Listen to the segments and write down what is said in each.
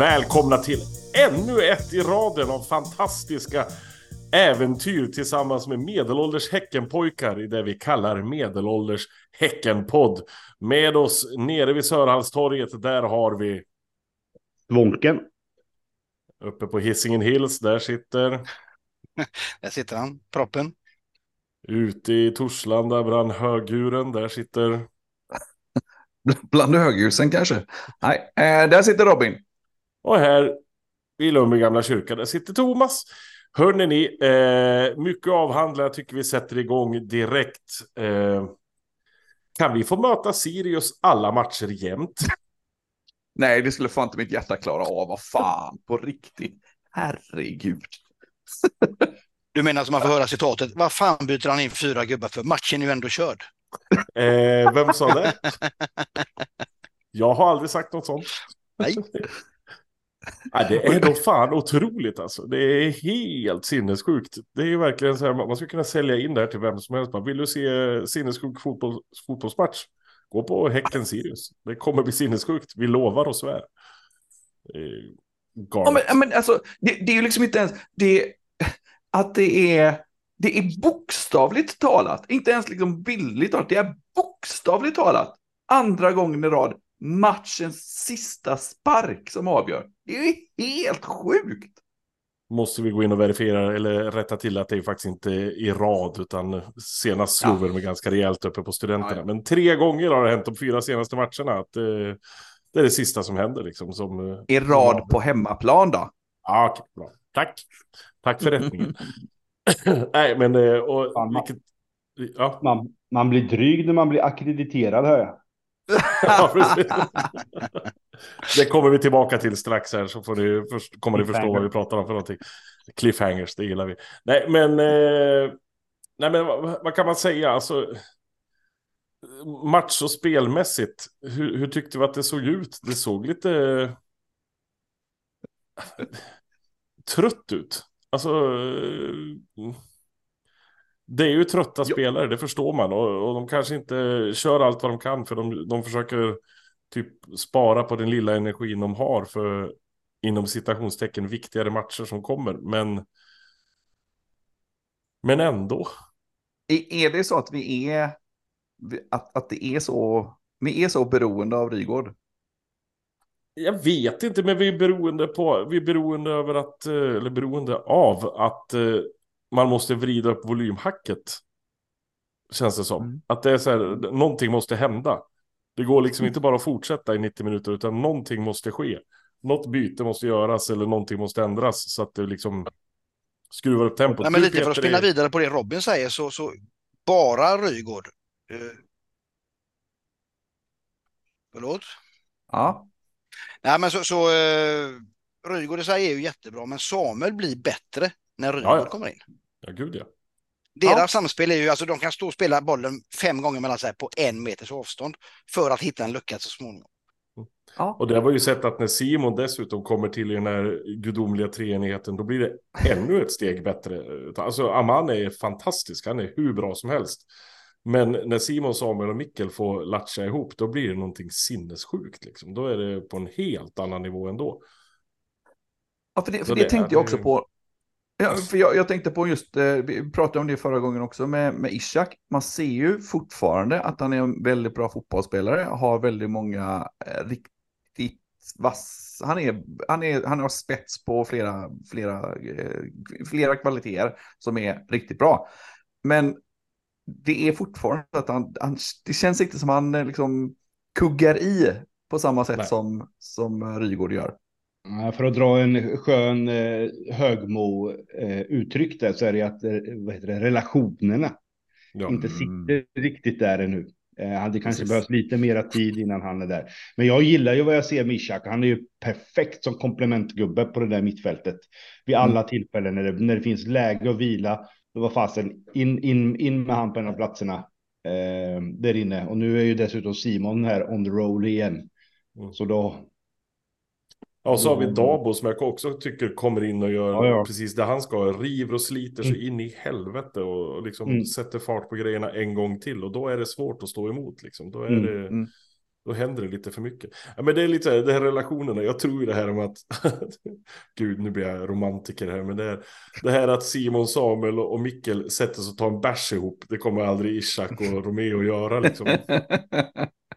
Välkomna till ännu ett i raden av fantastiska äventyr tillsammans med medelålders Häckenpojkar i det vi kallar medelålders Häckenpodd. Med oss nere vid Sörhallstorget, där har vi Svånken. uppe på Hisingen Hills, där sitter Där sitter han, proppen. ute i Torslanda brann höguren, där sitter Bland höghusen kanske? Nej, eh, där sitter Robin. Och här i Lundby gamla kyrka, där sitter Thomas. Hörrni ni, eh, mycket avhandlat, jag tycker vi sätter igång direkt. Eh, kan vi få möta Sirius alla matcher jämt? Nej, det skulle fan inte mitt hjärta klara av. Vad fan, på riktigt. Herregud. Du menar som man får höra citatet, vad fan byter han in fyra gubbar för? Matchen är ju ändå körd. Eh, vem sa det? Jag har aldrig sagt något sånt. Nej. Ja, det är då fan otroligt alltså. Det är helt sinnessjukt. Det är ju verkligen så här, man skulle kunna sälja in det här till vem som helst. Bara, Vill du se sinnessjuk fotboll, fotbollsmatch? Gå på Häcken Sirius. Det kommer bli sinnessjukt. Vi lovar och svär. Ja, men, men alltså, det, det är ju liksom inte ens det, att det är, det är bokstavligt talat, inte ens liksom bildligt talat, det är bokstavligt talat andra gången i rad matchens sista spark som avgör. Det är ju helt sjukt. Måste vi gå in och verifiera eller rätta till att det är faktiskt inte i rad utan senast slog Ja. vi dem ganska rejält uppe på studenterna. Ja, ja. Men tre gånger har det hänt de fyra senaste matcherna att eh, det är det sista som händer liksom. Som, eh, I rad på hemmaplan då. Ja, okej, bra. Tack. Tack för rättningen. Nej, men eh, och Fan, man- vilket... Ja, Man, man blir dryg när man blir akkrediterad hör jag. ja, precis. Det kommer vi tillbaka till strax här så får ni först, kommer ni förstå vad vi pratar om för någonting. Cliffhangers, det gillar vi. Nej, men... Eh, nej, men vad, vad kan man säga? Alltså... Match och spelmässigt, hur, hur tyckte vi att det såg ut? Det såg lite... trött ut. Alltså... eh, Det är ju trötta spelare, det förstår man. Och, och de kanske inte kör allt vad de kan, för de, de försöker typ spara på den lilla energin de har för inom citationstecken viktigare matcher som kommer. Men... Men ändå. Är det så att vi är, att, att det är så, vi är så beroende av Rygård? Jag vet inte, men vi är beroende på, vi är beroende över att, eh, eller beroende av att eh, man måste vrida upp volymhacket. Känns det som. Mm. Att det är så här, någonting måste hända. Det går liksom inte bara att fortsätta i 90 minuter, utan någonting måste ske. Något byte måste göras eller någonting måste ändras så att det liksom skruvar upp tempot. Nej, men lite för att spinna vidare på det Robin säger så, så bara Rygård. Eh, förlåt? Ja. Nej, men så, så eh, Rygård i sig är ju jättebra, men Samuel blir bättre när Rygård Ja, ja. kommer in. Ja, gud ja. Deras Ja. samspel är ju, alltså de kan stå och spela bollen fem gånger mellan sig på en meters avstånd för att hitta en lucka så småningom. ja. Och det har vi ju sett att när Simon dessutom kommer till i den här gudomliga treenigheten, då blir det ännu ett steg bättre. Alltså Aman är fantastisk, han är hur bra som helst. Men när Simon, Samuel och Mikkel får latcha ihop, då blir det någonting sinnessjukt. Liksom. Då är det på en helt annan nivå ändå. Ja, för det, för det, det tänkte jag också på. Ja, för jag, jag tänkte på just, eh, vi pratade om det förra gången också med, med Ishak. Man ser ju fortfarande att han är en väldigt bra fotbollsspelare, har väldigt många eh, riktigt vass, han, är, han, är, han har spets på flera, flera, eh, flera kvaliteter som är riktigt bra. Men det är fortfarande att han, han det känns inte som han eh, liksom kuggar i på samma sätt Nej. som, som Rygård gör. För att dra en skön eh, Högmo-uttryck där så är det att eh, vad heter det, relationerna Ja. inte sitter riktigt där ännu. Eh, hade kanske Precis. behövt lite mera tid innan han är där. Men jag gillar ju vad jag ser med Ishak. Han är ju perfekt som komplementgubbe på det där mittfältet. Vid alla tillfällen när det, när det finns läge att vila. Då var fasen in, in, in med han på en av platserna eh, där inne. Och nu är ju dessutom Simon här on the roll igen. Mm. Så då, Ja, och så har vi Dabo som jag också tycker kommer in och gör Ja, ja. precis det han ska. River och sliter sig in i helvete och och liksom Mm. sätter fart på grejerna en gång till. Och då är det svårt att stå emot. Liksom. Då är Mm, det... mm. då händer det lite för mycket. Ja, men det är lite här, det här relationerna, jag tror ju det här om att, gud nu blir jag romantiker här, men det, här, det här att Simon, Samuel och Mikkel sätter sig och tar en bärs ihop, det kommer aldrig Ishak och Romeo göra liksom.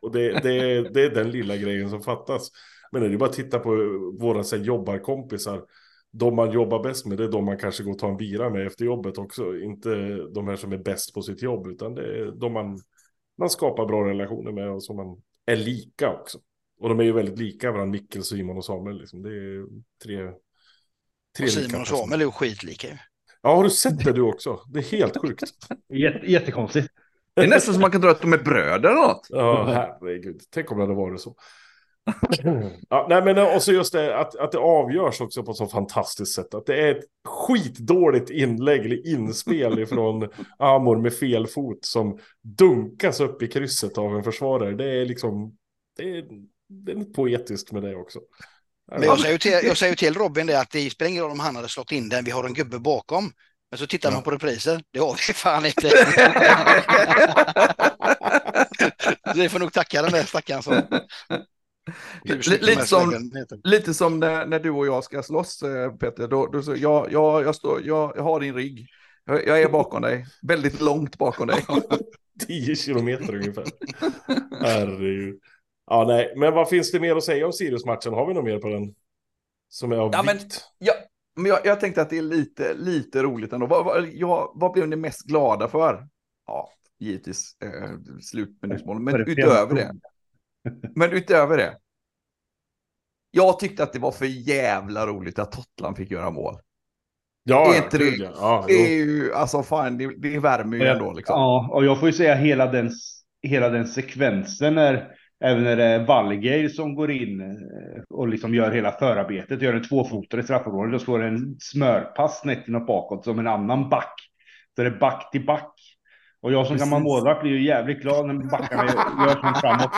Och det, det, det är den lilla grejen som fattas. Men det är bara att titta på våra så här, jobbarkompisar, de man jobbar bäst med, det är de man kanske går och tar en bira med efter jobbet också. Inte de här som är bäst på sitt jobb, utan det är de man, man skapar bra relationer med och som man är lika också. Och de är ju väldigt lika varandra, Mikkel, Simon och Samuel. Liksom. Det är tre... tre Och Simon och Samuel är ju skitlika ju. Ja, har du sett det du också? Det är helt sjukt. Jätte, jättekonstigt. Det är nästan som man kan tro att de är bröder eller något. Ja, herregud. Tänk om det hade varit så. ja, nej, men och så just det att, att det avgörs också på ett så fantastiskt sätt. Att det är ett skitdåligt inlägg eller inspel från Amor med fel fot som dunkas upp i krysset av en försvarare. Det är liksom, det är, det är något poetiskt med det också. Men jag säger, till, jag säger till Robin det att det spelar ingen roll om han hade slått in den, vi har en gubbe bakom. Men så tittar Ja. man på repriser, det har vi fan inte. Vi får nog tacka den där stackaren som... Lite som- Lite som när, när du och jag ska slåss, eh, Peter. Då, då, så, jag, jag, jag, står, jag, jag har din rygg. Jag, jag är bakom dig. Väldigt långt bakom dig. 10 kilometer ungefär. Herregud. Ja, nej, men vad finns det mer att säga om Sirius-matchen? Har vi något mer på den? Som är av Ja, men- vikt? Ja, men jag, jag tänkte att det är lite, lite roligt ändå. Vad, vad, jag, vad blev ni mest glada för? Ja, givetvis eh, slutminutmål. Men utöver det. Men utöver det. Jag tyckte att det var för jävla roligt att Tottenham fick göra mål. Ja, är ja, inte gud, det- ja. ja Det är ju, alltså fan, det, det värmer ju ändå liksom. Ja, och jag får ju säga hela den, hela den sekvensen när även när det är Wallgeir som går in eh, och liksom gör hela förarbetet, gör en tvåfotare i straffområdet och slår en smörpass snett inåt bakåt som en annan back. Så det är back till back. Och jag som gammal målvakt blir ju jävligt glad när backarna gör som framåt.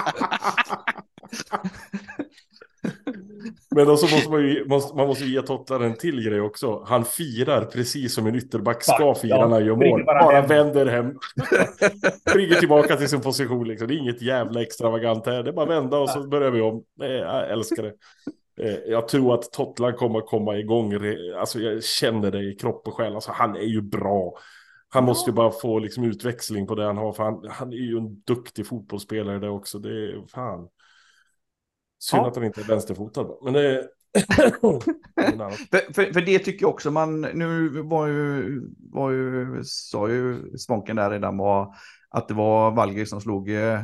Men också måste man ju måste, man måste ge Tottenham en till grej också. Han firar precis som en ytterback ska Ja, fira när han gör mål. bara Bara hem. vänder hem. Springer tillbaka till sin position liksom. Det är inget jävla extravagant här. Det är bara vända och så börjar vi om. Jag älskar det. Eh, Jag tror att Tottenham kommer komma igång. Alltså jag känner det i kropp och själ. Alltså han är ju bra. Han måste ju bara få liksom utväxling på det han har. För han, han är ju en duktig fotbollsspelare det också. Det är fan. Synd Ja. att han inte är vänsterfotad. Men det är... För, för, för det tycker jag också man, nu var ju, var ju, sa ju Svånken där redan var att det var Valgeir som slog eh,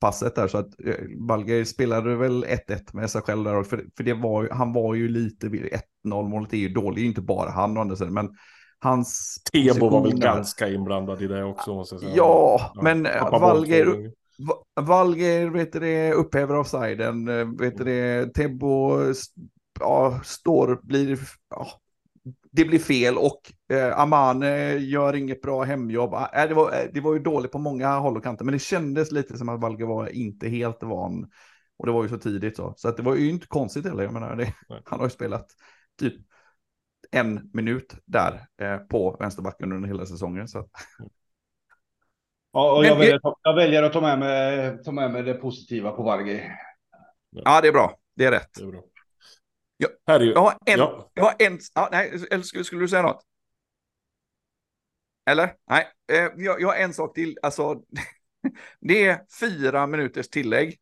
passet där, så att eh, Valgeir spelade väl 1-1 med sig själv där, och för, för det var han var ju lite, 1-0 målet är ju dåligt, inte bara han å andra sidan, men hans... Tebo var väl ganska inblandad i det också. Måste jag säga. Ja, Ja, men eh, Pappa boll två Valgeir, gånger. Va- Valgeir, vet du det, upphäver offsiden, eh, vet du det, Tebbo s- ja, står, blir, ja, det blir fel och eh, Amane gör inget bra hemjobb. Eh, det, var, eh, det var ju dåligt på många håll och kanter, men det kändes lite som att Valgeir var inte helt van. Och det var ju så tidigt så, så att det var ju inte konstigt heller. Jag menar, det, han har ju spelat typ en minut där eh, på vänsterbacken under hela säsongen. Så Ja, och jag, väljer, jag väljer att ta med mig, ta med mig det positiva på Wallgeir. ja, det är bra. Det är rätt. Det är bra. Ja. Här är ju... Jag har en, Ja. jag har en, ja, nej, eller skulle, skulle du säga något? Eller? Nej, eh, jag, jag har en sak till. Alltså, det är fyra minuters tillägg.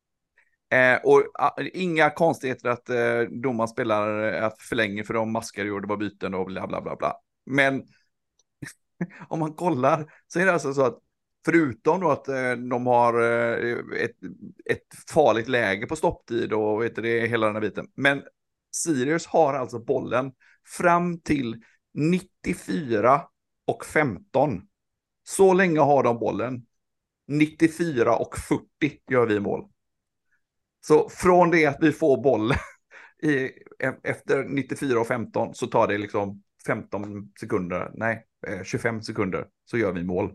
Eh, och ah, inga konstigheter att eh, domaren spelar eh, att förlänger för de maskar gjorde bara var byten och bla bla bla bla. Men om man kollar så är det alltså så att förutom då att eh, de har eh, ett, ett farligt läge på stopptid och vet du, det är hela den här biten. Men Sirius har alltså bollen fram till 94 och 15. Så länge har de bollen. 94 och 40 gör vi mål. Så från det att vi får bollen i, e- efter 94 och 15 så tar det liksom 15 sekunder, nej, eh, 25 sekunder så gör vi mål.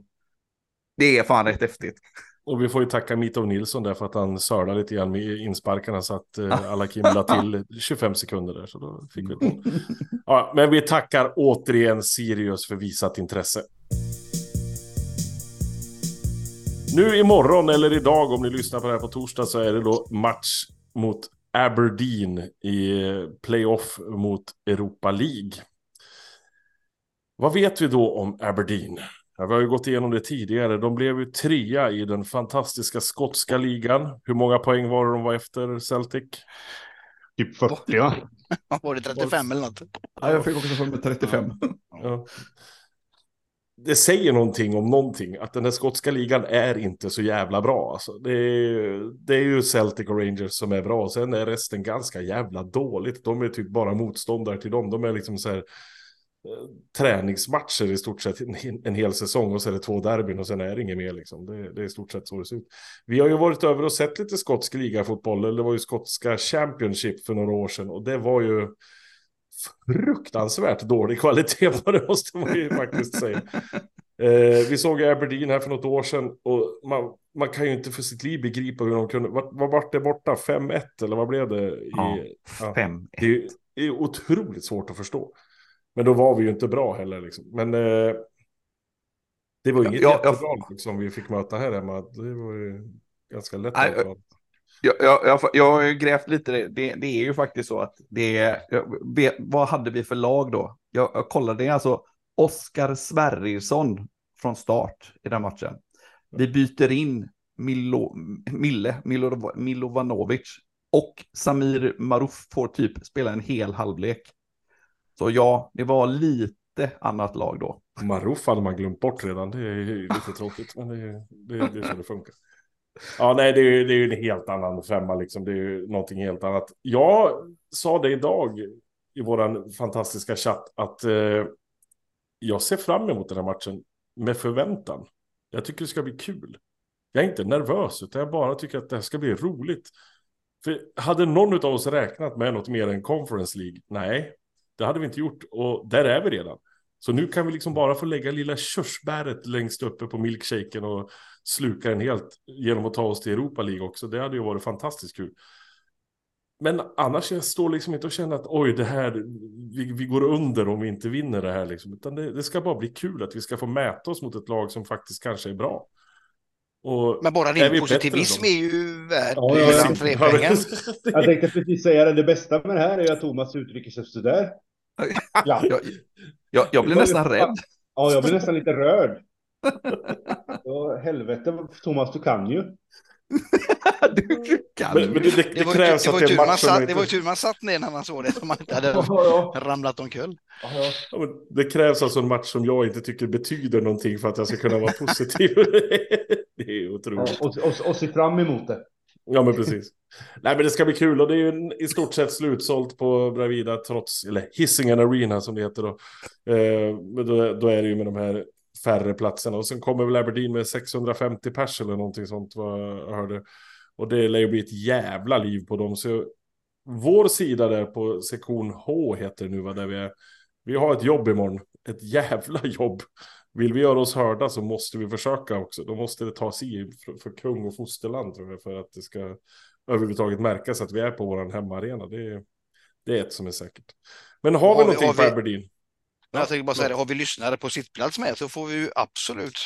Det är fan rätt häftigt. Och vi får ju tacka Mitov Nilsson där för att han sörlade lite grann med insparkarna så att eh, alla Kim la till 25 sekunder där. Så då fick vi. Ja, men vi tackar återigen Sirius för visat intresse. Nu imorgon eller idag om ni lyssnar på det här på torsdag så är det då match mot Aberdeen i playoff mot Europa League. Vad vet vi då om Aberdeen? Ja, vi har ju gått igenom det tidigare. De blev ju trea i den fantastiska skotska ligan. Hur många poäng var det de var efter Celtic? Typ 40 va? Var det 35 eller något? Ja, jag fick också för mig 35. Ja. Det säger någonting om någonting, att den där skotska ligan är inte så jävla bra. Alltså, det, är, det är ju Celtic och Rangers som är bra, sen är resten ganska jävla dåligt. De är typ bara motståndare till dem. De är liksom så här eh, träningsmatcher i stort sett en, en hel säsong och så är det två derbyn och sen är det inget mer liksom. Det, det är i stort sett så det ser ut. Vi har ju varit över och sett lite skotsk ligafotboll, eller det var ju skotska Championship för några år sedan och det var ju fruktansvärt dålig kvalitet på det måste man ju faktiskt säga. Eh, vi såg Aberdeen här för något år sedan och man, man kan ju inte för sitt liv begripa hur de kunde, vad, vad vart det borta, 5-1 eller vad blev det? I, Ja, fem. det, är, det är otroligt svårt att förstå. Men då var vi ju inte bra heller liksom. Men eh, det var inget Ja, jag- jättebra lag som vi fick möta här hemma. Det var ju ganska lätt. Möta. Jag, jag, jag, har ju grävt lite, det, det, är ju faktiskt så att det är, vet, vad hade vi för lag då? Jag, jag kollade, det är alltså Oskar Sverrisson från start i den matchen. Vi byter in Milo, Mille, Milo, Milovanovic och Samir Maruf får typ spela en hel halvlek. Så ja, det var lite annat lag då. Maruf hade man glömt bort redan. Det är lite tråkigt. Men det är, det, är- det är så det funkar. Ja, nej, det är ju det är ju en helt annan femma liksom. Det är ju någonting helt annat. Jag sa det idag i vår fantastiska chatt att eh, jag ser fram emot den här matchen med förväntan. Jag tycker det ska bli kul. Jag är inte nervös, utan jag bara tycker att det här ska bli roligt. För hade någon av oss räknat med något mer än Conference League? Nej, det hade vi inte gjort. Och där är vi redan. Så nu kan vi liksom bara få lägga lilla körsbäret längst uppe på milkshaken och sluka den helt genom att ta oss till Europa League också. Det hade ju varit fantastiskt kul. Men annars jag står liksom inte och känner att oj, det här, vi, vi går under om vi inte vinner det här liksom. Utan det, det ska bara bli kul att vi ska få mäta oss mot ett lag som faktiskt kanske är bra. Och Men bara din vi positivism är ju värd Ja, ja, ja. Jag tänkte precis säga det, det bästa med det här är att Thomas uttrycker sig sådär. Ja. Jag, jag, jag blev nästan rädd. Ja, jag blir nästan lite rörd. Ja, helvete, Thomas, du kan ju. Du, du kan. Men, men det, det, det, ju, krävs det, var att ju det är man satt, det var ju inte... tur man satt ner när man såg det, så man inte hade Ja, ja, ramlat omkull. ja, ja. Ja, men det krävs alltså en match som jag inte tycker betyder någonting för att jag ska kunna vara positiv. det är Ja, otroligt. och, och, och se fram emot det. Ja, men precis. Nej, men det ska bli kul och det är ju i stort sett slutsålt på Bravida trots, eller Hisingen Arena som det heter då. Eh, men då, då är det ju med de här färre platserna och sen kommer väl Aberdeen med 650 pers eller någonting sånt vad jag hörde. Och det lär ju bli ett jävla liv på dem. Så vår sida där på sektion H heter det nu, va, där vi är. Vi har ett jobb imorgon. Ett jävla jobb. Vill vi göra oss hörda så måste vi försöka också. Då måste det tas i för, för kung och fosterland tror jag. För att det ska överhuvudtaget märkas att vi är på vår hemmaarena. Det är, det är ett som är säkert. Men har vi Har vi- någonting har på vi- Aberdeen? Men jag tänkte bara säga det, har vi lyssnare på sittplats med så får vi ju absolut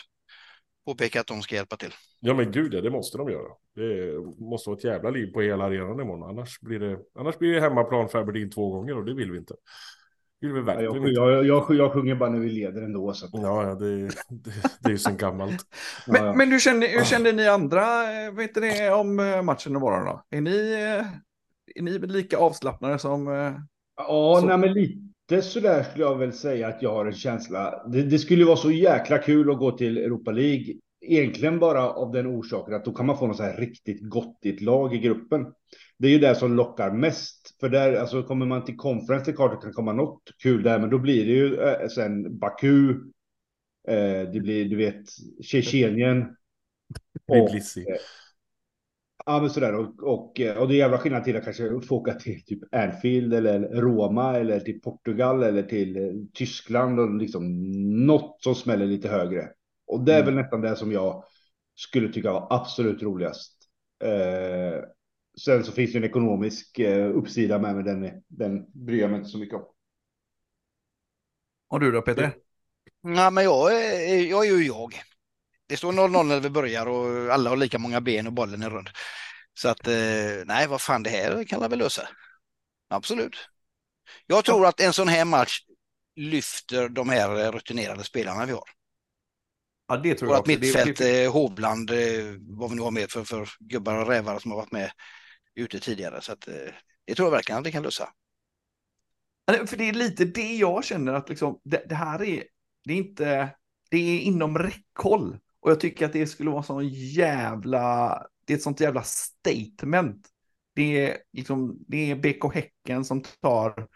påpeka att de ska hjälpa till. Ja men gud ja, det måste de göra. Det måste vara ett jävla liv på hela arenan imorgon. Annars blir det, annars blir det hemmaplan för Aberdeen två gånger och det vill vi inte. Vill vi Ja, verkligen jag, jag, jag, jag sjunger bara när vi leder ändå. Så. att- Ja, ja det, det, det är ju sen gammalt. Ja, Men, ja. men hur, kände, hur kände ni andra eh, vet ni, om eh, matchen imorgon då? Är ni, eh, är ni lika avslappnade som... Ja, Så- nej, men lite sådär skulle jag väl säga att jag har en känsla. Det, det skulle vara så jäkla kul att gå till Europa League. Egentligen bara av den orsaken att då kan man få något så här riktigt gottigt lag i gruppen. Det är ju det som lockar mest. För där, alltså kommer man till conference, det är klart det kan komma något kul där, men då blir det ju eh, sen Baku. Eh, det blir, du vet, Tjetjenien. Tbilisi. Ja, men sådär. Och, och, eh, och det är jävla skillnad till att kanske få åka till typ Anfield eller Roma eller till Portugal eller till eh, Tyskland och liksom något som smäller lite högre. Och det är Mm. väl nästan det som jag skulle tycka var absolut roligast. Eh, sen så finns det en ekonomisk eh, uppsida med, men den, den bryr jag mig inte så mycket om. Och du då Peter? Nej, men jag, jag är ju jag. Det står 0-0 när vi börjar och alla har lika många ben och bollen är rund. Så att eh, nej, vad fan det här kan jag väl lösa. Absolut. Jag tror att en sån här match lyfter de här rutinerade spelarna vi har. Ja, det tror jag Vårt också. Mittfält, det- eh, Hovland, eh, vad vi nu har med för, för gubbar och rävar som har varit med ute tidigare. Så att, eh, det tror jag verkligen att vi kan lösa. För det är lite det jag känner att liksom, det, det här är, det är inte, det är inom räckhåll. Och jag tycker att det skulle vara sån jävla, det är ett sånt jävla statement. Det är liksom, det är BK Häcken som tar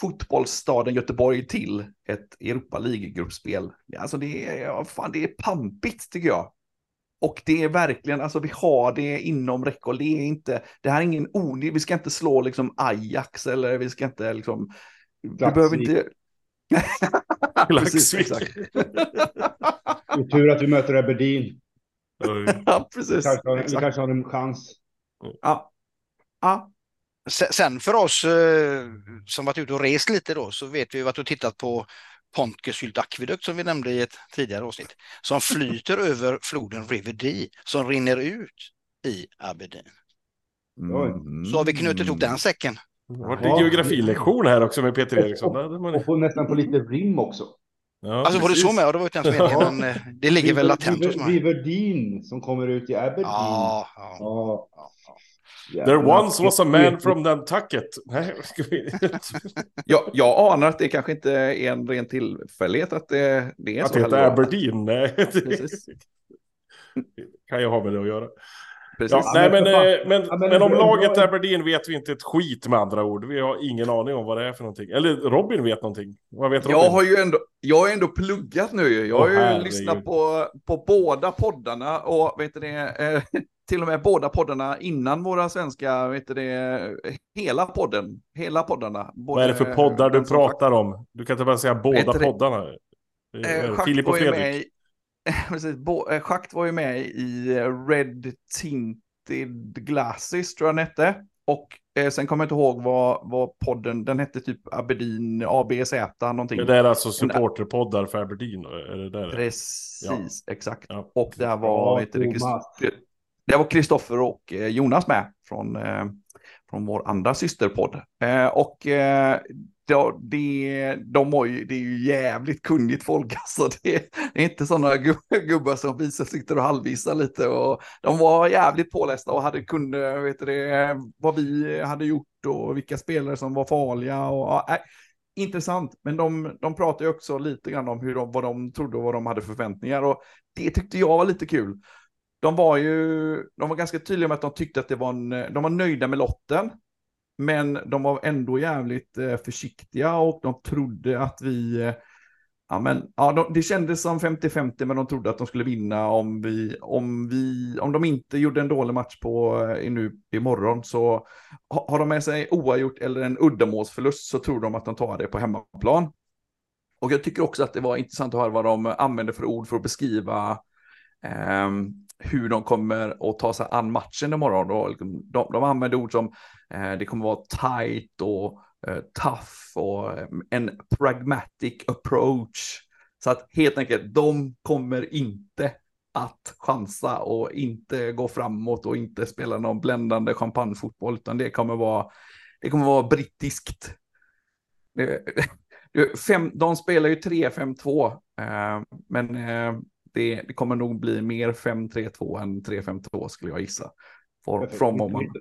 fotbollsstaden Göteborg till ett Europa League-gruppspel. Alltså det är, ja, fan, det är pampigt tycker jag. Och det är verkligen, alltså vi har det inom räckhåll. Det är inte, det här är ingen onödig, vi ska inte slå liksom Ajax eller vi ska inte liksom, vi Klaxvik. behöver inte... Precis, exakt. Det är tur att vi möter Aberdeen. Ja, precis. Kanske har, vi kanske har en chans. Ja. Ja. Se- Sen för oss eh, som varit ute och rest lite då så vet vi ju att och tittat på Pontkesylt akvedukt som vi nämnde i ett tidigare avsnitt. Som flyter över floden River Dee som rinner ut i Aberdeen. Mm. Så har vi knutit ihop den säcken. Det har varit en geografilektion här också med Peter Eriksson. Det hade man- Och få nästan på lite rim också. Ja, Alltså var det så med? Och det var inte ens meningen, men eh, det ligger väl latent hos mig. Riverdeen som kommer ut i Aberdeen. Ja, ja, Ja, There once was a man from Nantucket. Jag, jag anar att det kanske inte är en ren tillfällighet att det, det är Att så. det heter. Aberdeen. Nej, det kan jag ha med det att göra. Precis. Ja, nej, men, eh, men, Ja, men men om laget Aberdeen vet vi inte ett skit med andra ord. Vi har ingen aning om vad det är för någonting. Eller Robin vet någonting. Vad vet Robin? Jag har ju ändå, jag har ändå pluggat nu. Jag har Åh, ju lyssnat på, på båda poddarna och vet du det, eh, till och med båda poddarna innan våra svenska, vet du det, hela podden, hela poddarna. Vad är det för poddar du pratar om? Du kan inte bara säga båda poddarna. Eh, Filip och Fredrik. precis, eh, Schakt var ju med i eh, Red Tinted Glasses, tror jag den hette. Och eh, sen kommer jag inte ihåg vad, vad podden, den hette typ Aberdeen ABZ någonting. Det är alltså supporterpoddar för Aberdeen. Är det där? Precis, exakt. Ja. Och där var, Ja, vet det. Christ- där var Kristoffer och eh, Jonas med från, eh, från vår andra systerpodd. Eh, och eh, då, det, de har ju, det är ju jävligt kunnigt folk. Alltså det, det är inte sådana gubbar som visar, sitter och halvvisar lite. Och de var jävligt pålästa och hade kunde, vet du det, vad vi hade gjort och vilka spelare som var farliga. Och, ja, intressant, men de, de pratar ju också lite grann om hur de, vad de trodde och vad de hade förväntningar. Och det tyckte jag var lite kul. De var ju, de var ganska tydliga med att de tyckte att det var en, de var nöjda med lotten. Men de var ändå jävligt eh, försiktiga och de trodde att vi, eh, ja men, ja de, det kändes som 50-50 men de trodde att de skulle vinna om vi, om vi, om de inte gjorde en dålig match på eh, nu imorgon så ha- har de med sig oavgjort eller en uddamålsförlust så tror de att de tar det på hemmaplan. Och jag tycker också att det var intressant att höra vad de använde för ord för att beskriva ehm, hur de kommer att ta sig an matchen imorgon. Då, liksom, de, de använder ord som eh, det kommer vara tight och eh, tough och eh, en pragmatic approach. Så att helt enkelt, de kommer inte att chansa och inte gå framåt och inte spela någon bländande champagnefotboll, utan det kommer vara, det kommer vara brittiskt. Det- det- Fem, de spelar ju 3-5-2, eh, men eh, det, det kommer nog bli mer 5-3-2 än 3-5-2 skulle jag gissa. For, from om man, Det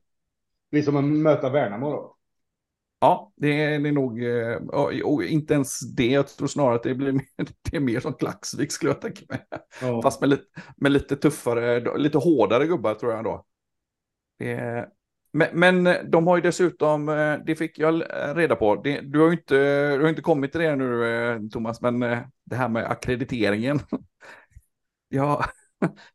blir som att möta Värnamo då. ja, det är, det är nog, eh, och, inte ens det, jag tror snarare att det blir mer, det är mer som Klaxvik skulle jag tänka mig. Ja. Fast med lite, med lite tuffare, lite hårdare gubbar tror jag ändå. Är- Men, men de har ju dessutom, eh, det fick jag reda på, det, du, har ju inte, du har inte kommit till det nu eh, Thomas, men eh, det här med akkrediteringen. Jag,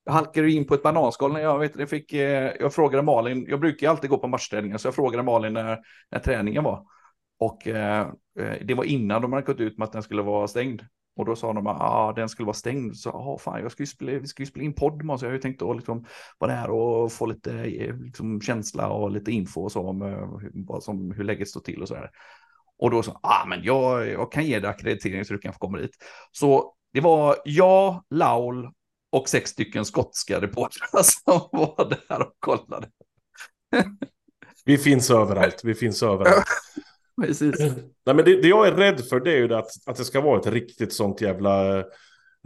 jag halkade in på ett bananskal när jag, vet, jag, fick, eh, jag frågade Malin, jag brukar alltid gå på matchträningar, så jag frågade Malin när, när träningen var. Och eh, eh, det var innan de hade gått ut med att den skulle vara stängd. Och då sa de att ah, den skulle vara stängd. Så ah, fan, jag ska ju spela, vi ska ju spela in podd med oss. Jag har ju tänkt att liksom, vara där och få lite eh, liksom, känsla och lite info och så om hur, vad som, hur läget står till och så där. Och då sa ah, men jag, jag kan ge dig akkreditering så du kan få komma dit. Så det var jag, Laul och sex stycken skotska reportrar som var där och kollade. Vi finns överallt, vi finns överallt. Precis. Nej, men det, det jag är rädd för det är ju att, att det ska vara ett riktigt sånt jävla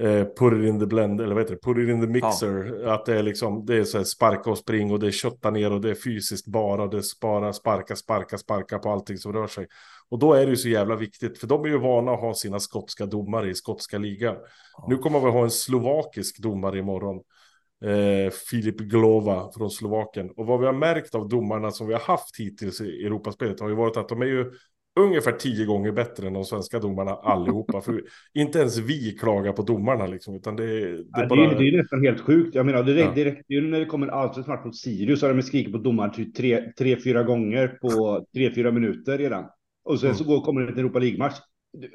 eh, put it in the blend, eller vad heter det, put it in the mixer. Att det är liksom, det är så här sparka och spring och det är kötta ner och det är fysiskt bara, det är spara, sparka, sparka, sparka på allting som rör sig. Och då är det ju så jävla viktigt, för de är ju vana att ha sina skotska domare i skotska ligan. Nu kommer vi ha en slovakisk domare imorgon. Eh, Filip Glova från Slovakien. Och vad vi har märkt av domarna som vi har haft hittills i Europaspelet har ju varit att de är ju ungefär tio gånger bättre än de svenska domarna allihopa. För inte ens vi klagar på domarna liksom, utan det, det, Det, är är, bara... det är nästan helt sjukt. Jag menar, det, Ja. det ju när det kom en allsvensk match mot Sirius så har de skrikit på domaren typ tre, tre, fyra gånger på tre, fyra minuter redan. Och sen Mm. så går, kommer det en Europa League-match.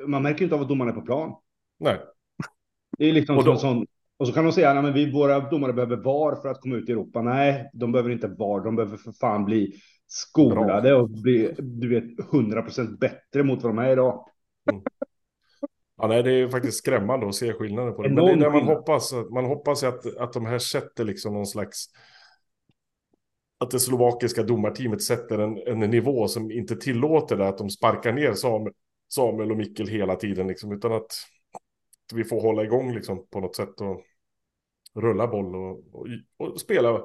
Man märker inte av att domaren är på plan. Nej. Det är liksom Och då- sån, och så kan de säga att vi, våra domare behöver VAR för att komma ut i Europa. Nej, de behöver inte VAR. De behöver för fan bli skolade och bli, du vet, 100% bättre mot vad de är idag. Ja, nej, det är ju faktiskt skrämmande att se skillnaden på det. Men det är Enorm man hoppas, man hoppas att, att de här sätter liksom någon slags... Att det slovakiska domarteamet sätter en, en nivå som inte tillåter det, att de sparkar ner Samuel, Samuel och Mikkel hela tiden, liksom, utan att vi får hålla igång liksom, på något sätt och rulla boll och, och, och spela.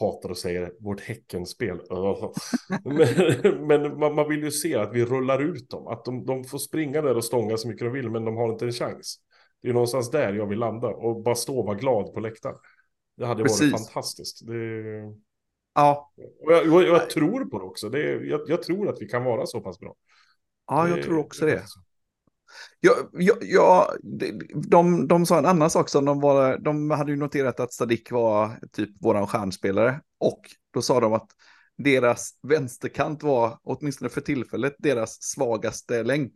Hatar att säga det, vårt Häckenspel. Men, men man, man vill ju se att vi rullar ut dem. Att de, de får springa där och stånga så mycket de vill, men de har inte en chans. Det är någonstans där jag vill landa och bara stå och vara glad på läktaren. Det hade Precis. varit fantastiskt. Det, Ja, och jag, och jag tror på det också. Det, jag, jag tror att vi kan vara så pass bra. ja jag Det- tror också det. Ja, ja, ja, de, de, de sa en annan sak som de var, de hade ju noterat att Sadik var typ våran stjärnspelare och då sa de att deras vänsterkant var, åtminstone för tillfället, deras svagaste länk.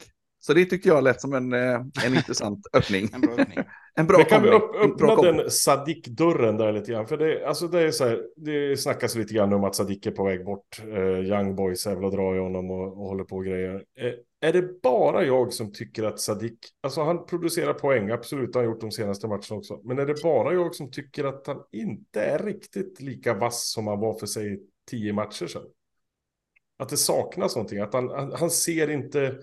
Så det tyckte jag lät som en, eh, en intressant öppning. En bra öppning. En bra Men kan vi kombi. öppna den Sadik-dörren där lite grann? För det, alltså det är så här, det snackas lite grann om att Sadik är på väg bort. Eh, Young Boys är väl att dra i honom och, och håller på och grejer. Eh, är det bara jag som tycker att Sadik, alltså han producerar poäng, absolut, det har han gjort de senaste matcherna också. Men är det bara jag som tycker att han inte är riktigt lika vass som han var för sig tio matcher sedan? Att det saknas någonting, att han, han, han ser inte,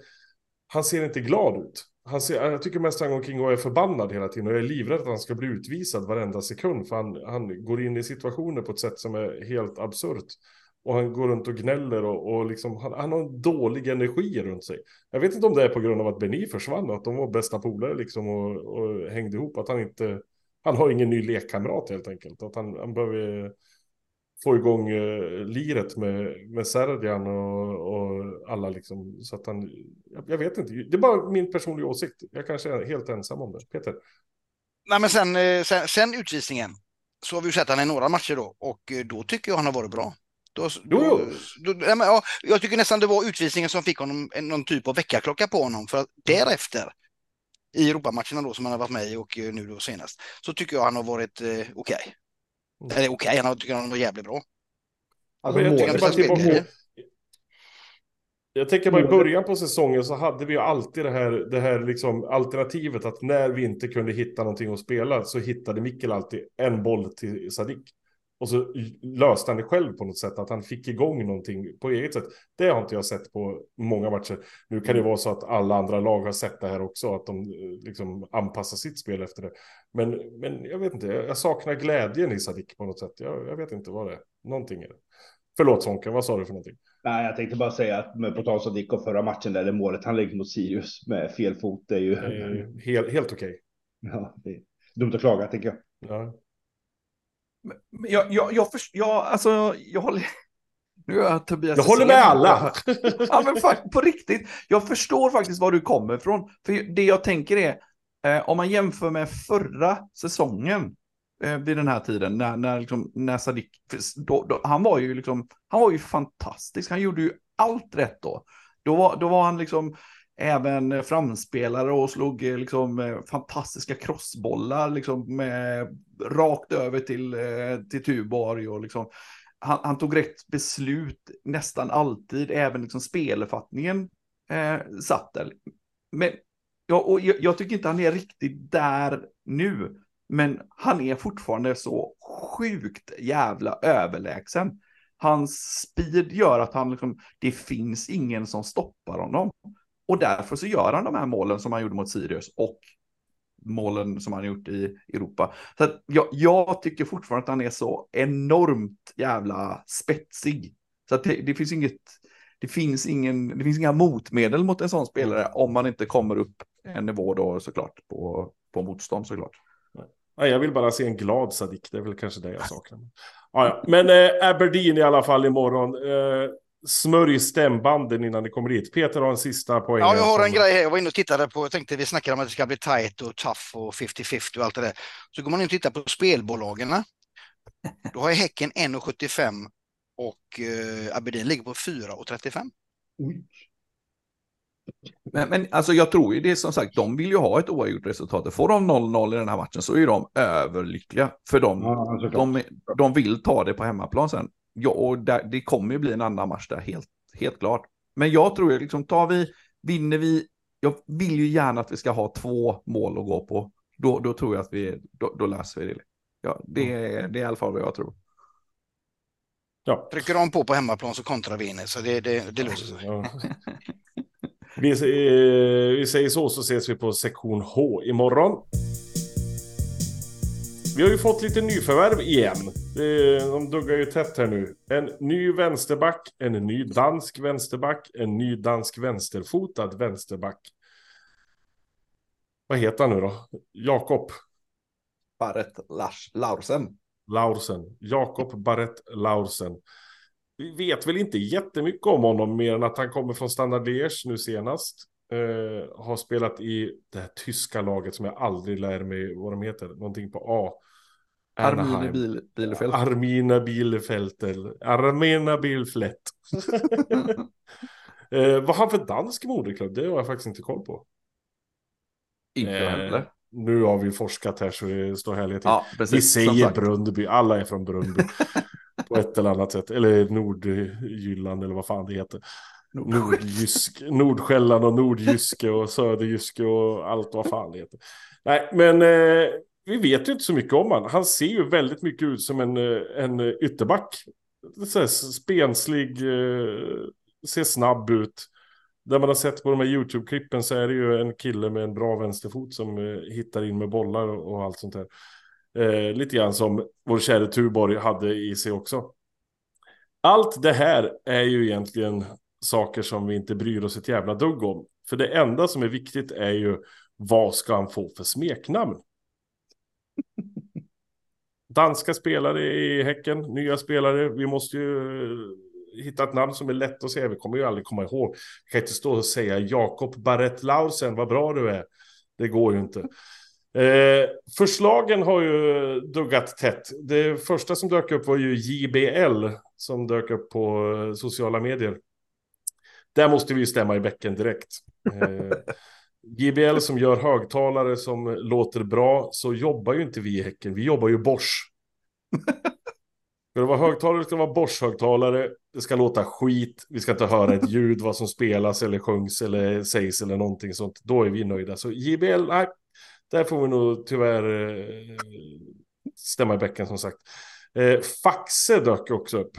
han ser inte glad ut. Han ser, jag tycker mest han går omkring och är förbannad hela tiden och jag är livrädd att han ska bli utvisad varenda sekund för han, han går in i situationer på ett sätt som är helt absurt. Och han går runt och gnäller och, och liksom, han, han har en dålig energi runt sig. Jag vet inte om det är på grund av att Benny försvann och att de var bästa polare liksom och, och hängde ihop. Att han inte, han har ingen ny lekkamrat helt enkelt. Att han, han behöver få igång eh, liret med, med Serdian och, och alla liksom. Så att han, jag, jag vet inte, det är bara min personliga åsikt. Jag kanske är helt ensam om det. Peter? Nej, men sen, eh, sen, sen utvisningen så har vi ju sett han i några matcher då och eh, då tycker jag han har varit bra. Då, Jo, då, då, nej, men, ja, jag tycker nästan det var utvisningen som fick honom någon typ av väckarklocka på honom för att därefter i Europamatcherna då som han har varit med i och eh, nu då senast så tycker jag han har varit eh, okej. Mm. Eller okej, han har, tycker han var jävligt bra. Alltså, jag tycker tillbaka- målet- Jag tänker bara i början på säsongen så hade vi ju alltid det här, det här liksom alternativet att när vi inte kunde hitta någonting att spela så hittade Mikkel alltid en boll till Sadik. Och så löste han det själv på något sätt, att han fick igång någonting på eget sätt. Det har inte jag sett på många matcher. Nu kan det vara så att alla andra lag har sett det här också, att de eh, liksom anpassar sitt spel efter det. Men, men jag vet inte, jag saknar glädjen i Sadik på något sätt. Jag, jag vet inte vad det är. Någonting är det. Förlåt Sonken, vad sa du för någonting? Nej, jag tänkte bara säga att med på tal om Dick och förra matchen där det målet han lägger mot Sirius med fel fot, det är ju helt, helt okej. ja, det är dumt att klaga tycker jag. Ja. Jag, jag, jag, först, jag, alltså, jag håller... Nu är jag Tobias Jag håller med alla. ja, men fakt, på riktigt. Jag förstår faktiskt var du kommer ifrån. För det jag tänker är, eh, om man jämför med förra säsongen eh, vid den här tiden, när, när, liksom, när Sadik, för då, då, han var ju liksom, han var ju fantastisk. Han gjorde ju allt rätt då. Då var, då var han liksom även framspelare och slog eh, liksom eh, fantastiska crossbollar liksom med, rakt över till, eh, till Tuborg och liksom han, han tog rätt beslut nästan alltid, även liksom speluppfattningen eh, satt där. Men Ja, och jag, jag, tycker inte han är riktigt där nu. Men han är fortfarande så sjukt jävla överlägsen. Hans speed gör att han liksom, det finns ingen som stoppar honom. Och därför så gör han de här målen som han gjorde mot Sirius och målen som han gjort i Europa. Så jag, jag, tycker fortfarande att han är så enormt jävla spetsig. Så att det, det, finns inget, det finns ingen, det finns inga motmedel mot en sån spelare om man inte kommer upp en nivå då såklart på, på motstånd såklart. Ja, jag vill bara se en glad Sadik, det är väl kanske det jag saknar. Ja, ja. Men eh, Aberdeen i alla fall imorgon. Eh, smörj stämbanden innan det kommer dit. Peter har en sista poäng. Ja, jag har en grej här. Jag var inne och tittade på, jag tänkte vi snackade om att det ska bli tight och tough och 50-50 och allt det där. Så går man in och tittar på spelbolagen. Då har jag Häcken 1,75 och eh, Aberdeen ligger på 4,35. Men, men alltså jag tror ju det som sagt, de vill ju ha ett oavgjort resultat. Får de 0-0 i den här matchen så är de överlyckliga. För de, ja, de, de vill ta det på hemmaplan sen. Ja, och där, det kommer ju bli en annan match där, helt, helt klart. Men jag tror ju liksom, tar vi, vinner vi, jag vill ju gärna att vi ska ha två mål att gå på. Då, då tror jag att vi, då, då löser vi det. Ja, det, det är i alla fall vad jag tror. Ja. Trycker de på på hemmaplan så kontrar vi in så det, det, det löser sig. Ja. Vi, eh, vi säger så, så ses vi på sektion H imorgon. Vi har ju fått lite nyförvärv igen. De duggar ju tätt här nu. En ny vänsterback, en ny dansk vänsterback, en ny dansk vänsterfotad vänsterback. Vad heter han nu då? Jakob? Barrett Laursen. Laursen. Jakob Barrett Laursen. Vi vet väl inte jättemycket om honom mer än att han kommer från Standard Liège nu senast. Uh, har spelat i det här tyska laget som jag aldrig lär mig vad de heter. Någonting på A. Armina Bil Bielefeld. Armina Bielefeld. Armina Bielefeld. uh, vad har han för dansk moderklubb? Det har jag faktiskt inte koll på. Inte uh, heller. Nu har vi forskat här så det står härligt till. Ja, vi säger Brundby, alla är från Brundby. på ett eller annat sätt. Eller Nordjylland eller vad fan det heter. Nordjysk, Nordsjälland och Nordjyske och Söderjyske och allt vad fan det heter. Nej, men eh, vi vet ju inte så mycket om han. Han ser ju väldigt mycket ut som en, eh, en eh, ytterback. Så här, spenslig, eh, ser snabb ut. Där man har sett på de här YouTube-klippen så är det ju en kille med en bra vänsterfot som hittar in med bollar och, allt sånt här. Eh, lite grann som vår käre Tuborg hade i sig också. Allt det här är ju egentligen saker som vi inte bryr oss ett jävla dugg om. För det enda som är viktigt är ju vad ska han få för smeknamn? Danska spelare i Häcken, nya spelare. Vi måste ju eh, hitta ett namn som är lätt att säga. Vi kommer ju aldrig komma ihåg. Vi kan inte stå och säga Jakob Barrett Lausen, vad bra du är. Det går ju inte. Eh, förslagen har ju duggat tätt. Det första som dök upp var ju JBL som dök upp på eh, sociala medier. Där måste vi ju stämma i bäcken direkt. Eh, JBL som gör högtalare som låter bra, så jobbar ju inte vi i Häcken. Vi jobbar ju Bosch. Ska det vara högtalare ska det vara Bosch-högtalare. Det ska låta skit. Vi ska inte höra ett ljud vad som spelas eller sjungs eller sägs eller någonting sånt. Då är vi nöjda. Så JBL, nej, där får vi nog tyvärr eh, stämma i bäcken som sagt. Eh, Faxe dök också upp.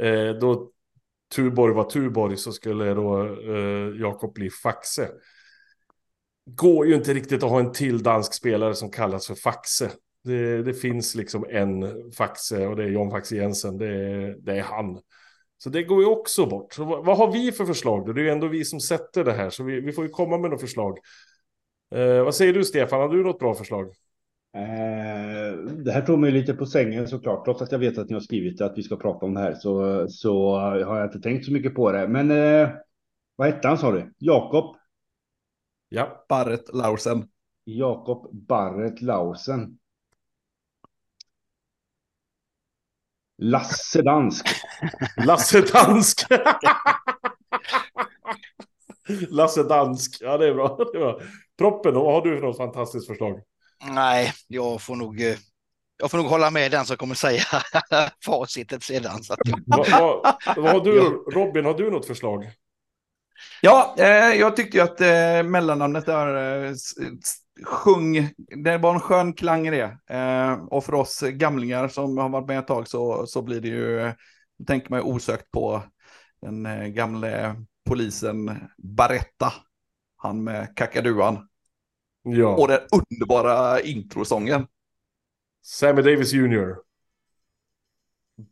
Eh, då Tuborg var Tuborg så skulle då eh, Jakob bli Faxe. Går ju inte riktigt att ha en till dansk spelare som kallas för Faxe. Det, det finns liksom en Faxe och det är John Faxe Jensen. Det, det är han. Så det går ju också bort. Så vad, vad, har vi för förslag? Då? Det är ju ändå vi som sätter det här, så vi, vi får ju komma med några förslag. Eh, vad säger du Stefan, har du något bra förslag? Eh, det här tog mig lite på sängen såklart, trots att jag vet att ni har skrivit att vi ska prata om det här så, så har jag inte tänkt så mycket på det. Men eh, vad hette han sa du? Jakob? Ja, Barret Laursen. Jakob Barret Laursen. Lasse Dansk. Lasse Dansk. Lasse Dansk. Ja, det är bra. Det är bra. Proppen, vad har du för något fantastiskt förslag? Nej, jag får nog, eh, jag får nog hålla med den som kommer säga facitet sedan. Så att... vad, vad, vad har du, Robin, har du något förslag? Ja, eh, jag tyckte ju att eh, mellannamnet där eh, sjung, det var en skön klang i det. Eh, och för oss gamlingar som har varit med ett tag så, så blir det ju, då tänker man ju osökt på den eh, gamle polisen Baretta. Han med kakaduan. Ja. Och den underbara introsången. Sammy Davis Jr.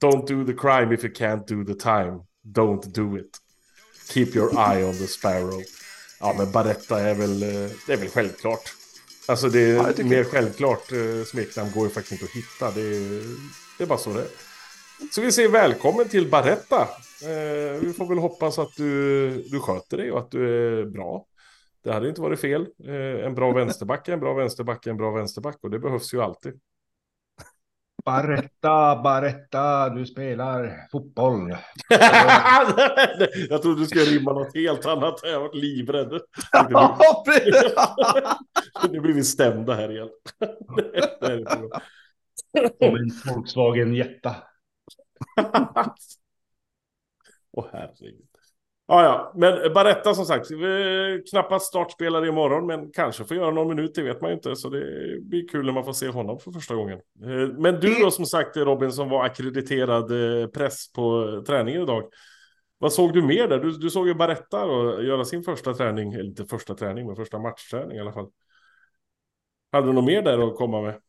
Don't do the crime if you can't do the time. Don't do it. Keep your eye on the sparrow. Ja, men Baretta är väl, eh, det är väl självklart. Alltså det är Ja, jag mer självklart eh, smeknamn går ju faktiskt inte att hitta. Det är, det är bara så det är. Så vi säger välkommen till Baretta. Eh, vi får väl hoppas att du, du sköter dig och att du är bra. Det hade inte varit fel. Eh, en bra vänsterback en bra vänsterback en bra vänsterback och det behövs ju alltid. Baretta, Baretta, du spelar fotboll. jag trodde du skulle rimma något helt annat. Jag har varit livrädd. Nu blir vi stämda här igen. Som en Volkswagen Jetta. Åh herregud. Ja, ja, men Baretta som sagt, vi- knappast startspelare imorgon, men kanske får göra någon minut, det vet man ju inte. Så det blir kul när man får se honom för första gången. Eh, Men du då som sagt Robin, som var akkrediterad eh, press på träningen idag. Vad såg du mer där? Du, du såg ju Baretta då, göra sin första träning, eller inte första träning, men första matchträning i alla fall. Hade du något mer där att komma med?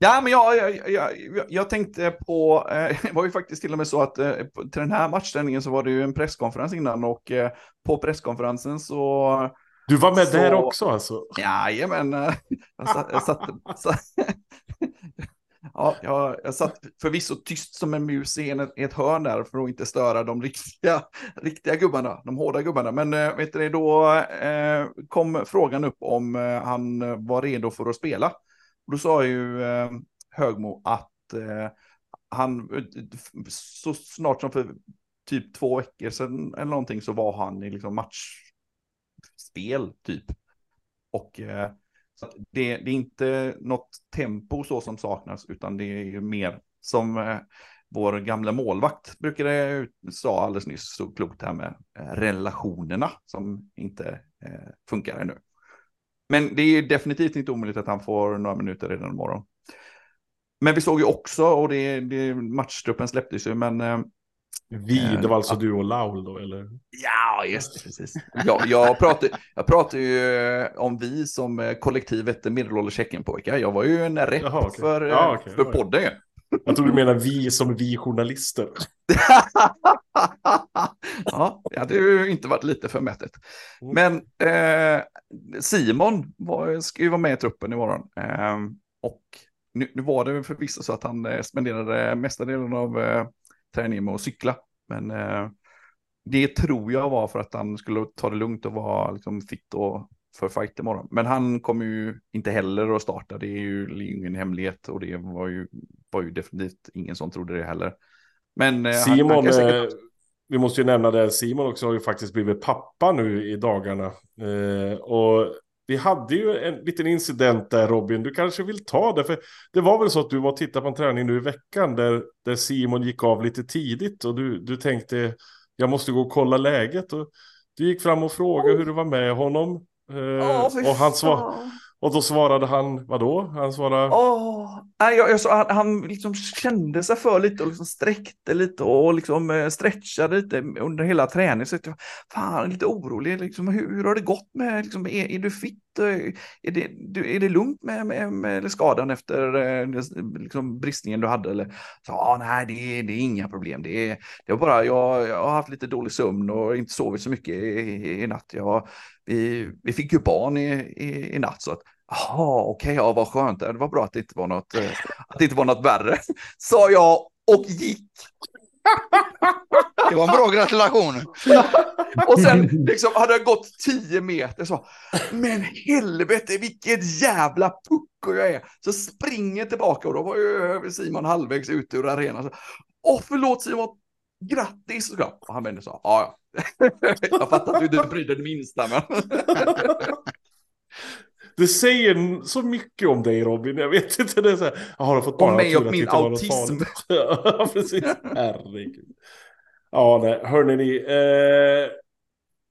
Ja, men jag, jag, jag, jag, tänkte på, eh, det var ju faktiskt till och med så att eh, till den här matchställningen så var det ju en presskonferens innan och eh, på presskonferensen så, Du var med Så- där också alltså? jajamän, jag satt, jag satt, satt ja, jag, jag satt förvisso tyst som en mus i, en, i ett hörn där för att inte störa de riktiga, riktiga gubbarna, de hårda gubbarna. Men vet du, då kom frågan upp om han var redo för att spela. Och då sa ju eh, Högmo att eh, han, så snart som för typ två veckor sedan eller någonting så var han i liksom matchspel typ. Och eh, så att det, det är inte något tempo så som saknas utan det är ju mer som eh, vår gamla målvakt brukade sa alldeles nyss så klokt här med eh, relationerna som inte eh, funkar ännu. Men det är definitivt inte omöjligt att han får några minuter redan imorgon. Men vi såg ju också, och det, det matchtruppen släpptes ju, men... eh, Vi, det var alltså Ja. du och Laul då, eller? Ja, just det, precis. Jag, jag, pratar, jag pratar ju eh, om vi som eh, kollektivet medelålders Tjeckenpojkar. Jag var ju en rep Jaha, okej. för, eh, Ja, okej, för podden. Jag tror du menar vi som vi journalister. ja, det hade ju inte varit lite för mättet. Mm. Men eh, Simon var, ska ju vara med i truppen imorgon. Eh, och nu, nu var det förvisso så att han eh, spenderade mesta delen av eh, träningen med att cykla. Men eh, det tror jag var för att han skulle ta det lugnt och vara liksom, fit och för fight imorgon. Men han kommer ju inte heller att starta. Det är ju ingen hemlighet och det var ju, var ju definitivt ingen som trodde det heller. Men eh, Simon, kan säkert- eh, vi måste ju nämna det, Simon också har ju faktiskt blivit pappa nu i dagarna. Eh, och vi hade ju en liten incident där Robin, du kanske vill ta det, för det var väl så att du var och tittade på en träning nu i veckan där, där Simon gick av lite tidigt och du, du tänkte jag måste gå och kolla läget och du gick fram och frågade hur det var med honom. Eh, och, han svar, och då svarade han, vadå? Han svarade... Oh, nej, jag, jag, så, han, han liksom kände sig för lite och liksom sträckte lite och liksom eh, stretchade lite under hela träningen. Så jag, fan, lite orolig. Liksom, hur, hur har det gått med, liksom, är, är du fit? Är det, du, är det lugnt med, med, med skadan efter eh, liksom, bristningen du hade? Eller? Så, ah, nej, det, är- det är inga problem. Det, är, det var bara, jag, jag har haft lite dålig sömn och inte sovit så mycket i, i, i natt. Jag, vi, vi fick ju barn i, i, i natt så att Jaha, okej, ja vad skönt. Det var bra att det inte var något, eh, att det inte var något värre. Sa jag och gick. Det var en bra gratulation. Och sen liksom hade jag gått tio meter så. Men helvete vilket jävla pucko jag är. Så springer tillbaka och då var ju Simon halvvägs ute ur arenan. Så, Åh förlåt Simon, grattis. Och han vände så. Ja, ja. Jag fattar att du inte brydde dig det minsta men. Det säger så mycket om dig Robin, jag vet inte. Det är så här, har fått barn. Om mig och min autism. Ja, precis. Herregud. Ja, nej, hörni ni. Eh,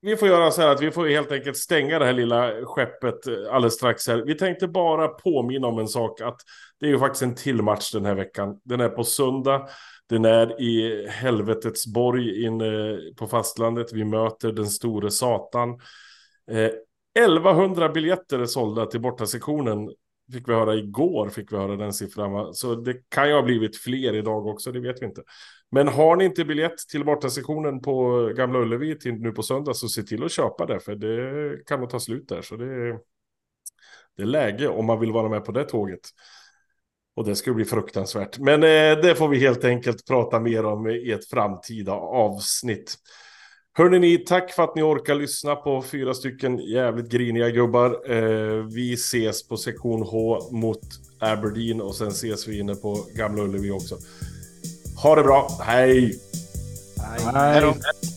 vi får göra så här att vi får helt enkelt stänga det här lilla skeppet eh, alldeles strax här. Vi tänkte bara påminna om en sak att det är ju faktiskt en till match den här veckan. Den är på söndag. Den är i helvetets borg inne på fastlandet. Vi möter den store Satan. Eh, 1100 biljetter är sålda till bortasektionen. Fick vi höra igår, fick vi höra den siffran. Så det kan ju ha blivit fler idag också, det vet vi inte. Men har ni inte biljett till bortasektionen på Gamla Ullevi till nu på söndag så se till att köpa det, för det kan nog ta slut där. Så det, det är läge om man vill vara med på det tåget. Och det skulle bli fruktansvärt. Men eh, det får vi helt enkelt prata mer om i ett framtida avsnitt. Hörrni ni, tack för att ni orkar lyssna på fyra stycken jävligt griniga gubbar. Eh, vi ses på sektion H mot Aberdeen och sen ses vi inne på Gamla Ullevi också. Ha det bra, hej! Hej. Hej.